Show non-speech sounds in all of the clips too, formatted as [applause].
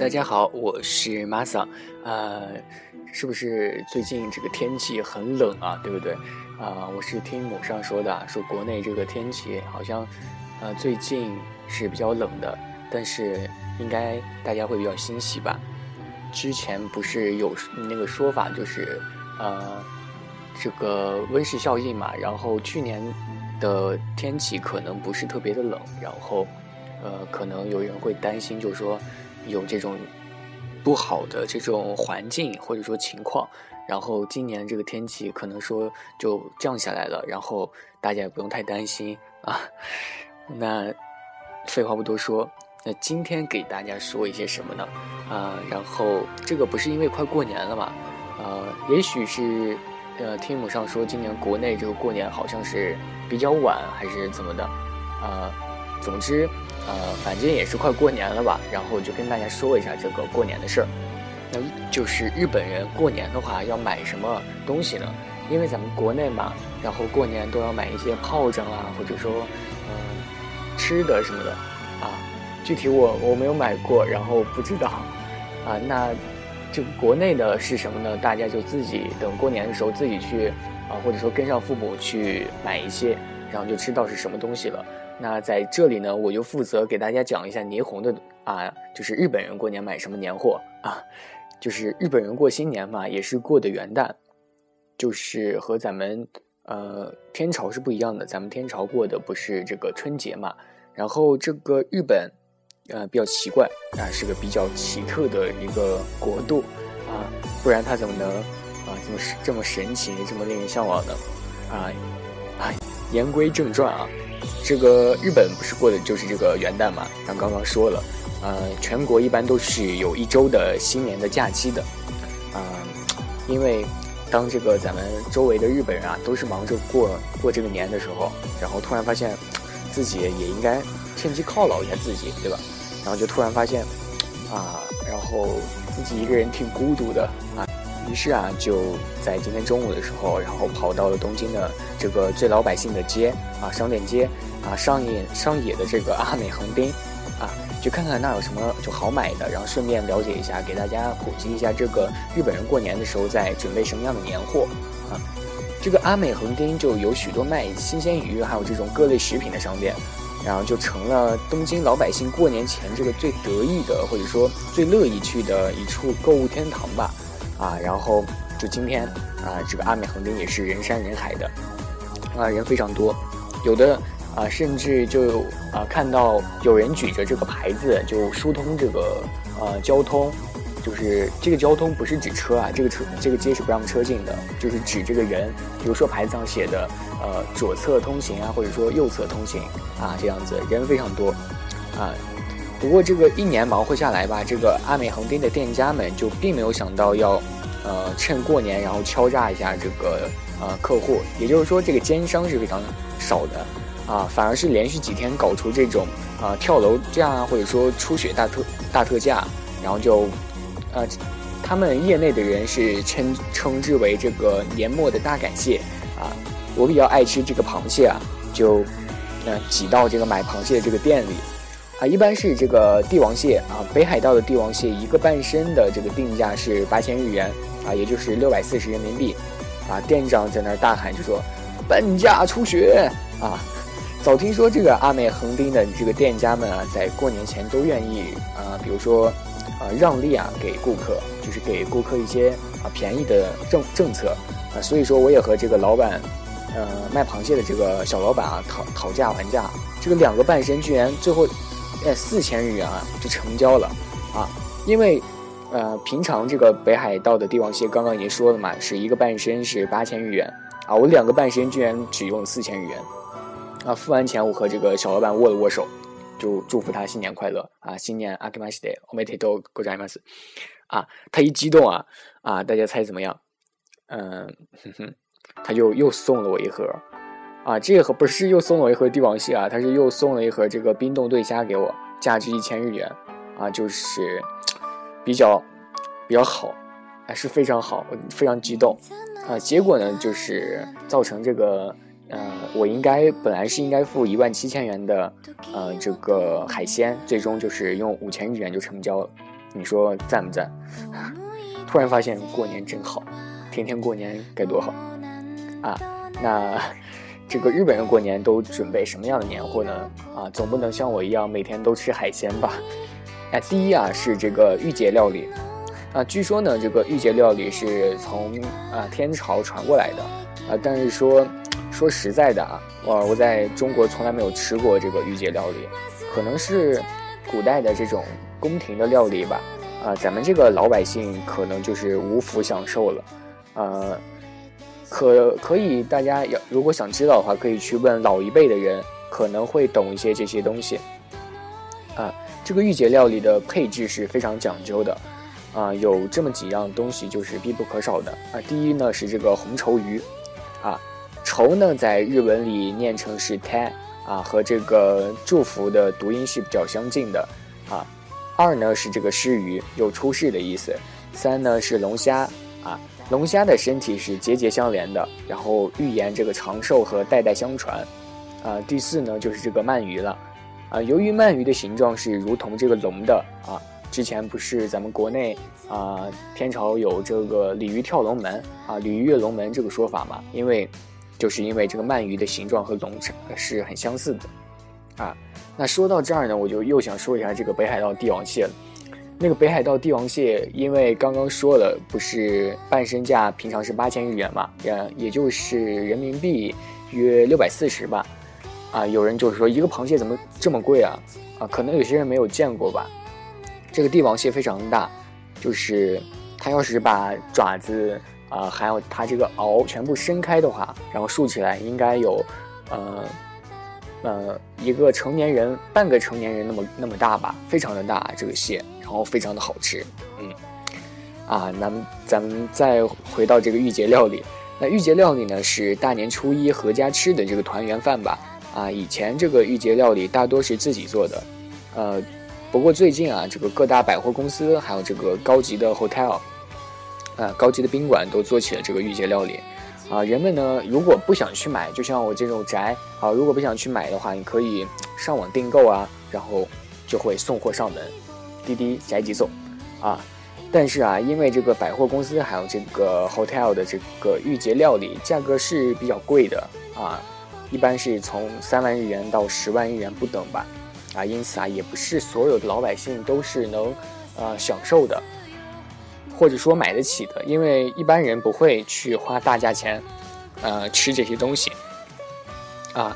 大家好，我是 Masa。呃，是不是最近这个天气很冷啊？对不对？啊，我是听网上说的，说国内这个天气好像，呃，最近是比较冷的，但是应该大家会比较欣喜吧？之前不是有那个说法，就是呃，这个温室效应嘛，然后去年的天气可能不是特别的冷，然后呃，可能有人会担心，就说。有这种不好的这种环境或者说情况，然后今年这个天气可能说就降下来了，然后大家也不用太担心啊。[laughs] 那废话不多说，那今天给大家说一些什么呢？啊，然后这个不是因为快过年了嘛？呃，也许是呃听母上说今年国内这个过年好像是比较晚还是怎么的？啊，总之。呃，反正也是快过年了吧，然后就跟大家说一下这个过年的事儿。那就是日本人过年的话要买什么东西呢？因为咱们国内嘛，然后过年都要买一些炮仗啊，或者说嗯吃的什么的啊。具体我我没有买过，然后不知道 [laughs] 啊。那这个国内的是什么呢？大家就自己等过年的时候自己去啊，或者说跟上父母去买一些，然后就知道是什么东西了。那在这里呢，我就负责给大家讲一下霓虹的啊，就是日本人过年买什么年货啊，就是日本人过新年嘛，也是过的元旦，就是和咱们呃天朝是不一样的，咱们天朝过的不是这个春节嘛，然后这个日本呃比较奇怪啊，是个比较奇特的一个国度啊，不然他怎么能啊这么这么神奇，这么令人向往呢？啊啊，言归正传啊。这个日本不是过的就是这个元旦嘛？咱刚刚说了，呃，全国一般都是有一周的新年的假期的，啊，因为当这个咱们周围的日本人啊都是忙着过过这个年的时候，然后突然发现自己也应该趁机犒劳一下自己，对吧？然后就突然发现啊，然后自己一个人挺孤独的啊。于是啊，就在今天中午的时候，然后跑到了东京的这个最老百姓的街啊，商店街啊，上野上野的这个阿美横丁啊，去看看那有什么就好买的，然后顺便了解一下，给大家普及一下这个日本人过年的时候在准备什么样的年货啊。这个阿美横丁就有许多卖新鲜鱼，还有这种各类食品的商店，然后就成了东京老百姓过年前这个最得意的，或者说最乐意去的一处购物天堂吧。啊，然后就今天啊，这个阿美横丁也是人山人海的，啊，人非常多，有的啊，甚至就啊看到有人举着这个牌子就疏通这个呃交通，就是这个交通不是指车啊，这个车这个街是不让车进的，就是指这个人，比如说牌子上写的呃左侧通行啊，或者说右侧通行啊，这样子人非常多，啊。不过这个一年忙活下来吧，这个阿美横丁的店家们就并没有想到要，呃，趁过年然后敲诈一下这个呃客户，也就是说这个奸商是非常少的，啊，反而是连续几天搞出这种啊跳楼价啊，或者说出血大特大特价，然后就，呃，他们业内的人是称称之为这个年末的大感谢啊，我比较爱吃这个螃蟹啊，就，呃，挤到这个买螃蟹的这个店里。啊，一般是这个帝王蟹啊，北海道的帝王蟹一个半身的这个定价是八千日元啊，也就是六百四十人民币啊。店长在那儿大喊就说：“半价出血啊！”早听说这个阿美横滨的这个店家们啊，在过年前都愿意啊，比如说啊让利啊给顾客，就是给顾客一些啊便宜的政政策啊。所以说我也和这个老板，呃卖螃蟹的这个小老板啊讨讨价还价，这个两个半身居然最后。哎，四千日元啊，就成交了啊！因为，呃，平常这个北海道的帝王蟹刚刚已经说了嘛，是一个半身是八千日元啊，我两个半身居然只用四千日元啊！付完钱，我和这个小老板握了握手，就祝福他新年快乐啊，新年阿基玛西德，我每天都过这样子啊。他一激动啊啊，大家猜怎么样？嗯，哼哼，他就又送了我一盒啊，这个盒不是又送了一盒帝王蟹啊，他是又送了一盒这个冰冻对虾给我，价值一千日元啊，就是比较比较好，还是非常好，非常激动啊。结果呢，就是造成这个。呃，我应该本来是应该付一万七千元的，呃，这个海鲜，最终就是用五千日元就成交了。你说赞不赞？[laughs] 突然发现过年真好，天天过年该多好啊！那这个日本人过年都准备什么样的年货呢？啊，总不能像我一样每天都吃海鲜吧？哎，第一啊是这个御节料理啊，据说呢这个御节料理是从啊天朝传过来的啊，但是说。说实在的啊，我我在中国从来没有吃过这个御节料理，可能是古代的这种宫廷的料理吧。啊，咱们这个老百姓可能就是无福享受了。呃，可可以，大家要如果想知道的话，可以去问老一辈的人，可能会懂一些这些东西。啊，这个御节料理的配置是非常讲究的。啊，有这么几样东西就是必不可少的。啊，第一呢是这个红绸鱼。啊。绸呢，在日文里念成是 t 啊，和这个祝福的读音是比较相近的啊。二呢是这个诗鱼，有出世的意思。三呢是龙虾啊，龙虾的身体是节节相连的，然后预言这个长寿和代代相传啊。第四呢就是这个鳗鱼了啊，由于鳗鱼的形状是如同这个龙的啊，之前不是咱们国内啊，天朝有这个鲤鱼跳龙门啊，鲤鱼跃龙门这个说法嘛，因为。就是因为这个鳗鱼的形状和龙是很相似的，啊，那说到这儿呢，我就又想说一下这个北海道帝王蟹了。那个北海道帝王蟹，因为刚刚说了，不是半身价平常是八千日元嘛，也也就是人民币约六百四十吧，啊，有人就是说一个螃蟹怎么这么贵啊？啊，可能有些人没有见过吧。这个帝王蟹非常大，就是它要是把爪子。啊，还有它这个螯全部伸开的话，然后竖起来，应该有，呃，呃，一个成年人半个成年人那么那么大吧，非常的大这个蟹，然后非常的好吃，嗯，啊，那咱们再回到这个御节料理，那御节料理呢是大年初一合家吃的这个团圆饭吧，啊，以前这个御节料理大多是自己做的，呃，不过最近啊，这个各大百货公司还有这个高级的 hotel。啊，高级的宾馆都做起了这个御节料理，啊，人们呢如果不想去买，就像我这种宅啊，如果不想去买的话，你可以上网订购啊，然后就会送货上门，滴滴宅急送，啊，但是啊，因为这个百货公司还有这个 hotel 的这个御节料理价格是比较贵的啊，一般是从三万日元到十万日元不等吧，啊，因此啊，也不是所有的老百姓都是能呃享受的。或者说买得起的，因为一般人不会去花大价钱，呃，吃这些东西，啊，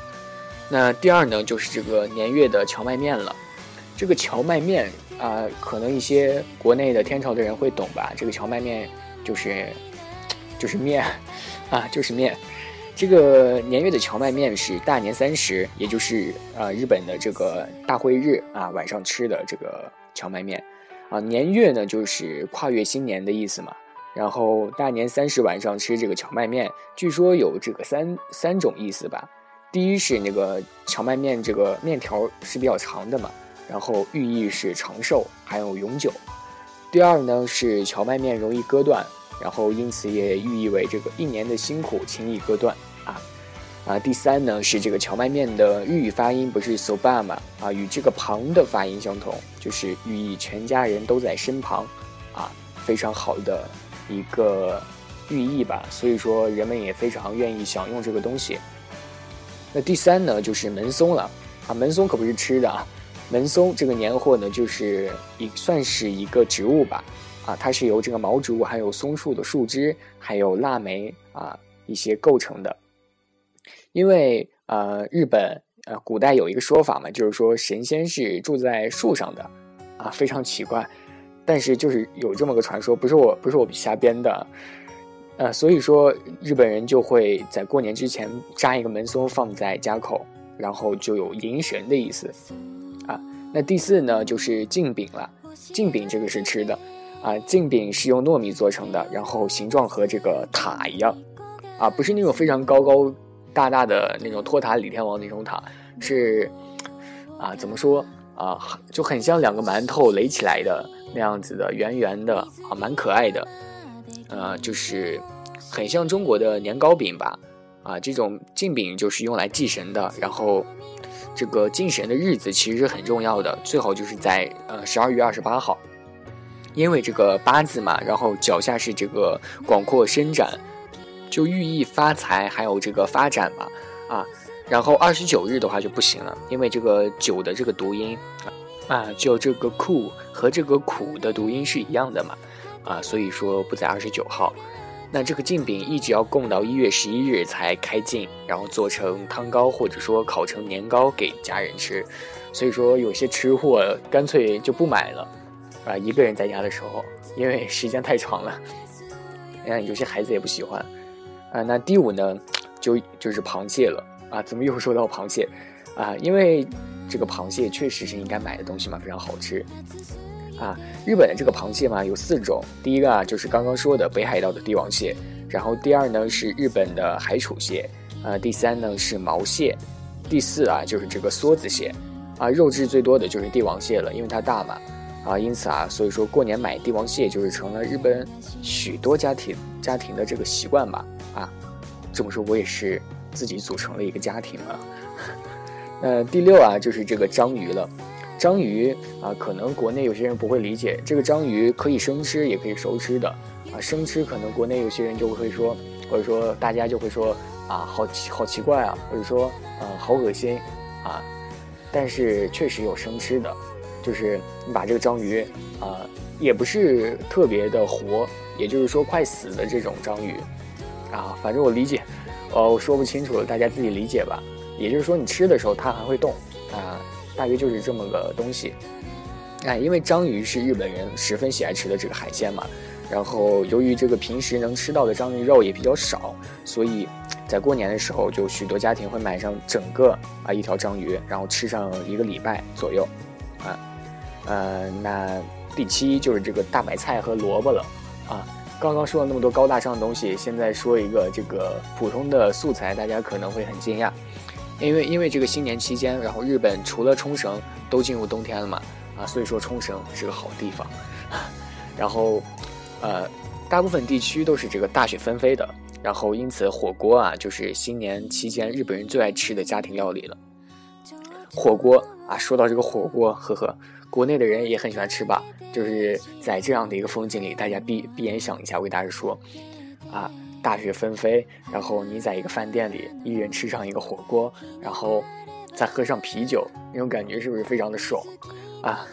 那第二呢，就是这个年月的荞麦面了。这个荞麦面啊，可能一些国内的天朝的人会懂吧？这个荞麦面就是就是面啊，就是面。这个年月的荞麦面是大年三十，也就是啊日本的这个大会日啊晚上吃的这个荞麦面。啊，年月呢就是跨越新年的意思嘛。然后大年三十晚上吃这个荞麦面，据说有这个三三种意思吧。第一是那个荞麦面这个面条是比较长的嘛，然后寓意是长寿还有永久。第二呢是荞麦面容易割断，然后因此也寓意为这个一年的辛苦轻易割断啊。啊，第三呢是这个荞麦面的日语发音不是 soba 嘛？啊，与这个旁的发音相同，就是寓意全家人都在身旁，啊，非常好的一个寓意吧。所以说人们也非常愿意享用这个东西。那第三呢就是门松了，啊，门松可不是吃的啊，门松这个年货呢就是一算是一个植物吧，啊，它是由这个毛植物、还有松树的树枝、还有腊梅啊一些构成的。因为呃，日本呃，古代有一个说法嘛，就是说神仙是住在树上的，啊，非常奇怪，但是就是有这么个传说，不是我不是我瞎编的，呃，所以说日本人就会在过年之前扎一个门松放在家口，然后就有迎神的意思，那第四呢就是镜饼了，镜饼这个是吃的，啊，镜饼是用糯米做成的，然后形状和这个塔一样，啊，不是那种非常高高大大的那种托塔李天王那种塔，是，啊，怎么说啊，就很像两个馒头垒起来的那样子的，圆圆的啊，蛮可爱的，呃，就是很像中国的年糕饼吧。啊，这种敬饼就是用来祭神的，然后这个敬神的日子其实是很重要的，最好就是在呃十二月二十八号，因为这个八字嘛，然后脚下是这个广阔伸展，就寓意发财，还有这个发展嘛，啊，然后二十九日的话就不行了，因为这个九的这个读音啊，就这个酷和这个苦的读音是一样的嘛，啊，所以说不在二十九号。那这个镜饼一直要供到一月十一日才开镜，然后做成汤糕或者说烤成年糕给家人吃。所以说有些吃货干脆就不买了，啊，一个人在家的时候，因为时间太长了。嗯，有些孩子也不喜欢。啊，那第五呢，就就是螃蟹了啊。怎么又说到螃蟹？啊，因为这个螃蟹确实是应该买的东西嘛，非常好吃。啊，日本的这个螃蟹嘛有四种，第一个啊就是刚刚说的北海道的帝王蟹，然后第二呢是日本的海处蟹，呃，第三呢是毛蟹，第四啊就是这个梭子蟹，啊，肉质最多的就是帝王蟹了，因为它大嘛，啊，因此啊，所以说过年买帝王蟹就是成了日本许多家庭家庭的这个习惯吧，啊，这么说我也是自己组成了一个家庭了，[laughs] 呃，第六啊就是这个章鱼了。章鱼啊，可能国内有些人不会理解，这个章鱼可以生吃，也可以熟吃的啊。生吃可能国内有些人就会说，或者说大家就会说啊，好奇好奇怪啊，或者说啊，好恶心啊。但是确实有生吃的，就是你把这个章鱼啊，也不是特别的活，也就是说快死的这种章鱼啊，反正我理解，呃，我说不清楚了，大家自己理解吧。也就是说，你吃的时候它还会动啊。大约就是这么个东西，哎，因为章鱼是日本人十分喜爱吃的这个海鲜嘛，然后由于这个平时能吃到的章鱼肉也比较少，所以在过年的时候就许多家庭会买上整个啊一条章鱼，然后吃上一个礼拜左右，啊，呃，那第七就是这个大白菜和萝卜了，啊，刚刚说了那么多高大上的东西，现在说一个这个普通的素材，大家可能会很惊讶。因为因为这个新年期间，然后日本除了冲绳都进入冬天了嘛，啊，所以说冲绳是个好地方，[laughs] 然后，呃，大部分地区都是这个大雪纷飞的，然后因此火锅啊，就是新年期间日本人最爱吃的家庭料理了。火锅啊，说到这个火锅，呵呵，国内的人也很喜欢吃吧？就是在这样的一个风景里，大家闭闭眼想一下，为大家说，啊。大雪纷飞，然后你在一个饭店里，一人吃上一个火锅，然后再喝上啤酒，那种感觉是不是非常的爽啊？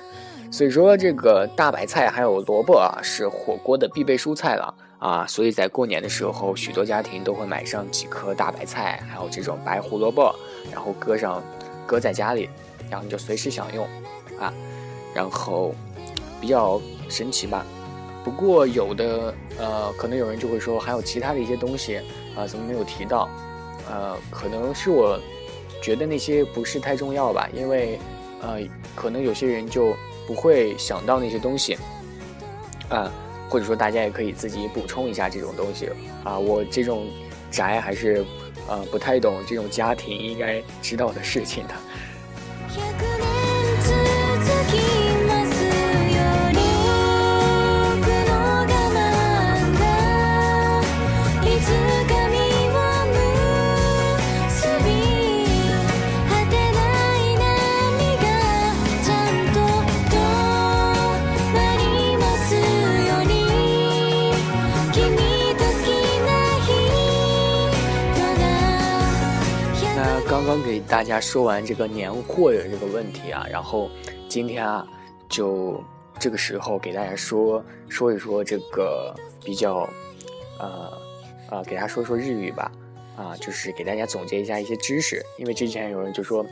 所以说这个大白菜还有萝卜啊，是火锅的必备蔬菜了啊。所以在过年的时候，许多家庭都会买上几颗大白菜，还有这种白胡萝卜，然后搁上，搁在家里，然后你就随时享用啊。然后比较神奇吧。不过有的呃，可能有人就会说还有其他的一些东西啊，怎么没有提到？呃，可能是我觉得那些不是太重要吧，因为呃，可能有些人就不会想到那些东西啊，或者说大家也可以自己补充一下这种东西啊。我这种宅还是呃不太懂这种家庭应该知道的事情的。大家说完这个年货的这个问题啊，然后今天啊，就这个时候给大家说说一说这个比较，呃呃，给大家说说日语吧，啊，就是给大家总结一下一些知识，因为之前有人就说，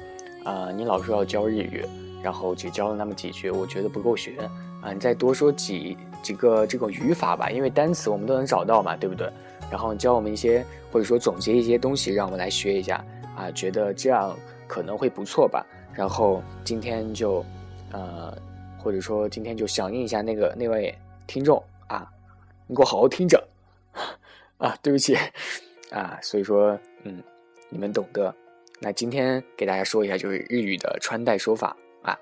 啊，你老说要教日语，然后只教了那么几句，我觉得不够学啊，你再多说几几个这种语法吧，因为单词我们都能找到嘛，对不对？然后教我们一些或者说总结一些东西，让我们来学一下。啊，觉得这样可能会不错吧。然后今天就呃，或者说今天就响应一下那个那位听众啊，你给我好好听着啊，对不起啊，所以说嗯，你们懂得。那今天给大家说一下，就是日语的穿戴说法啊。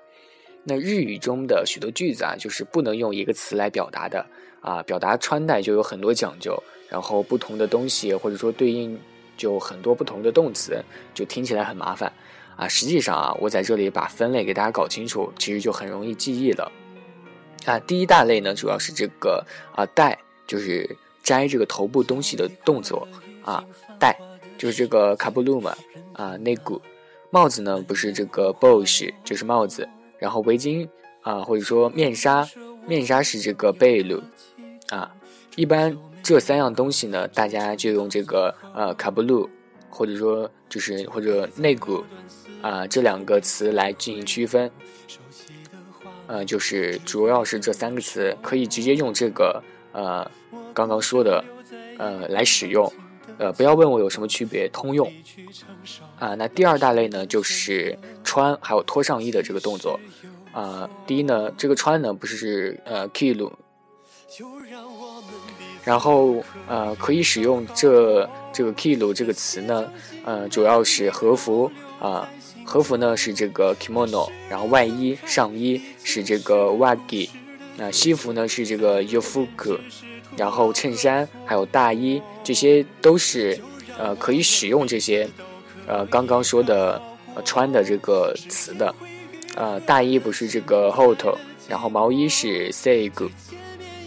那日语中的许多句子啊，就是不能用一个词来表达的啊，表达穿戴就有很多讲究，然后不同的东西或者说对应就很多不同的动词，就听起来很麻烦啊。实际上啊，我在这里把分类给大家搞清楚，其实就很容易记忆了啊。第一大类呢，主要是这个啊戴，就是摘这个头部东西的动作啊，戴。就是这个卡布鲁嘛，啊，内股，帽子呢不是这个 bosh，就是帽子，然后围巾啊，或者说面纱，面纱是这个贝鲁，啊，一般这三样东西呢，大家就用这个呃卡布鲁，或者说就是或者内股，啊这两个词来进行区分，呃，就是主要是这三个词可以直接用这个呃刚刚说的呃来使用。呃，不要问我有什么区别，通用。啊，那第二大类呢，就是穿还有脱上衣的这个动作。啊，第一呢，这个穿呢不是呃 kilu，然后呃可以使用这这个 kilo 这个词呢，呃主要是和服啊，和服呢是这个 kimono，然后外衣上衣是这个 wagi，那西服呢是这个 yofuku。然后衬衫还有大衣，这些都是，呃，可以使用这些，呃，刚刚说的穿的这个词的，呃，大衣不是这个 hot，然后毛衣是 seigu。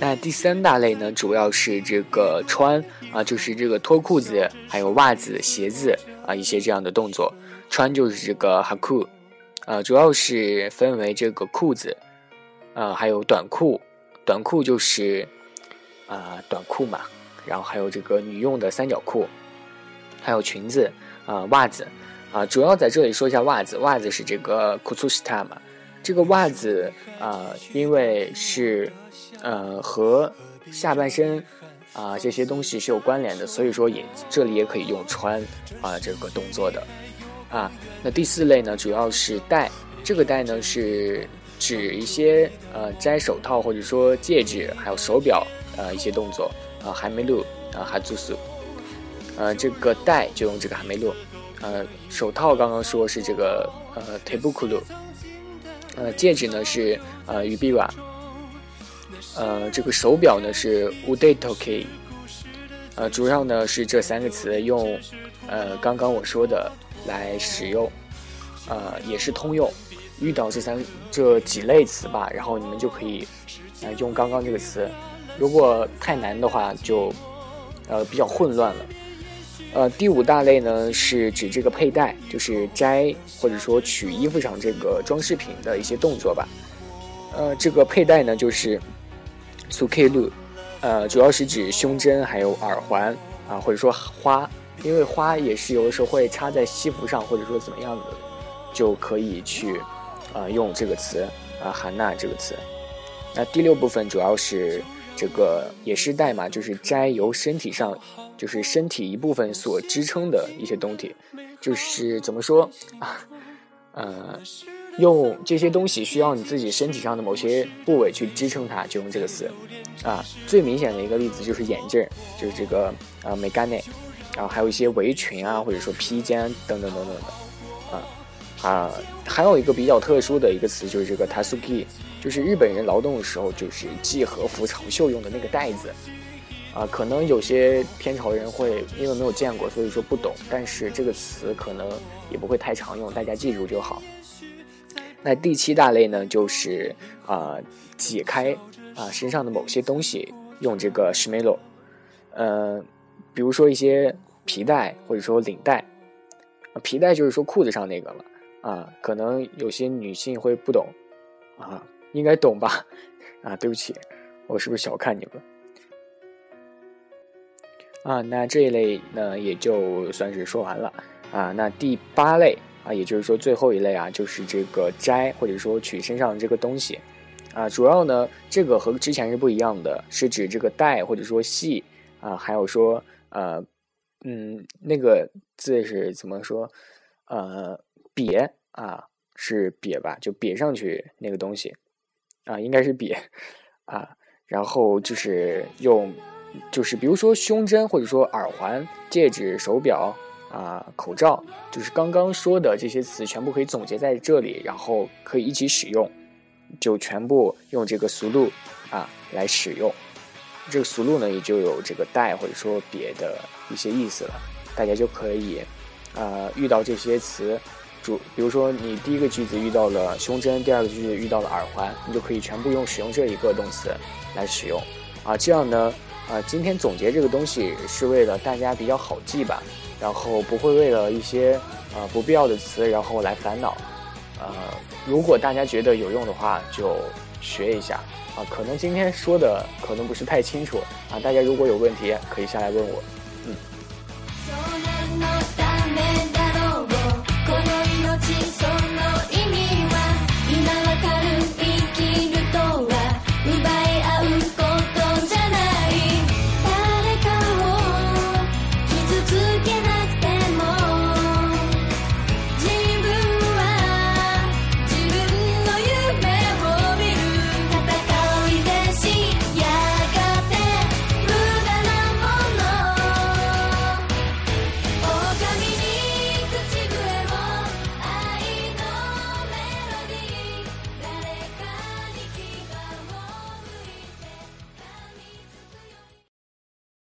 那第三大类呢，主要是这个穿啊，就是这个脱裤子，还有袜子、鞋子啊一些这样的动作。穿就是这个 haku，啊，主要是分为这个裤子，啊，还有短裤，短裤就是。啊，短裤嘛，然后还有这个女用的三角裤，还有裙子啊，袜子啊，主要在这里说一下袜子。袜子是这个 kusushita 嘛，这个袜子啊，因为是呃和下半身啊这些东西是有关联的，所以说也这里也可以用穿啊这个动作的啊。那第四类呢，主要是戴，这个戴呢是指一些呃摘手套或者说戒指，还有手表。呃，一些动作啊，还没录啊，还住宿，呃，这个戴就用这个还没录，呃，手套刚刚说是这个呃 t a b u k u l u 呃，戒指呢是呃 ubiwa，呃，这个手表呢是 udetoki，呃，主要呢是这三个词用呃刚刚我说的来使用，呃，也是通用，遇到这三这几类词吧，然后你们就可以呃用刚刚这个词。如果太难的话，就呃比较混乱了。呃，第五大类呢是指这个佩戴，就是摘或者说取衣服上这个装饰品的一些动作吧。呃，这个佩戴呢就是 s u k e l u 呃，主要是指胸针还有耳环啊，或者说花，因为花也是有的时候会插在西服上，或者说怎么样的，就可以去啊用这个词啊含纳这个词。那第六部分主要是。这个也是代码，就是摘由身体上，就是身体一部分所支撑的一些东西，就是怎么说啊？呃，用这些东西需要你自己身体上的某些部位去支撑它，就用这个词啊。最明显的一个例子就是眼镜，就是这个啊美干内，然后还有一些围裙啊，或者说披肩等等等等的啊啊，还有一个比较特殊的一个词就是这个 tasuki。就是日本人劳动的时候，就是系和服长袖用的那个带子，啊，可能有些天朝人会因为没有见过，所以说不懂。但是这个词可能也不会太常用，大家记住就好。那第七大类呢，就是啊，解开啊身上的某些东西，用这个 s h m e l o 呃，比如说一些皮带或者说领带，皮带就是说裤子上那个了啊，可能有些女性会不懂啊。应该懂吧？[laughs] 啊，对不起，我是不是小看你们？啊，那这一类呢，也就算是说完了啊。那第八类啊，也就是说最后一类啊，就是这个摘或者说取身上的这个东西啊。主要呢，这个和之前是不一样的，是指这个带或者说系啊，还有说呃嗯那个字是怎么说？呃，别啊。是瘪吧？就瘪上去那个东西啊，应该是瘪啊。然后就是用，就是比如说胸针，或者说耳环、戒指、手表啊、口罩，就是刚刚说的这些词，全部可以总结在这里，然后可以一起使用，就全部用这个俗路啊来使用。这个俗路呢，也就有这个带或者说别的一些意思了。大家就可以，呃，遇到这些词，主比如说你第一个句子遇到了胸针，第二个句子遇到了耳环，你就可以全部用使用这一个动词来使用。啊，这样呢，啊，今天总结这个东西是为了大家比较好记吧，然后不会为了一些啊不必要的词，然后来烦恼。呃，如果大家觉得有用的话，就学一下啊。可能今天说的可能不是太清楚啊，大家如果有问题可以下来问我。嗯。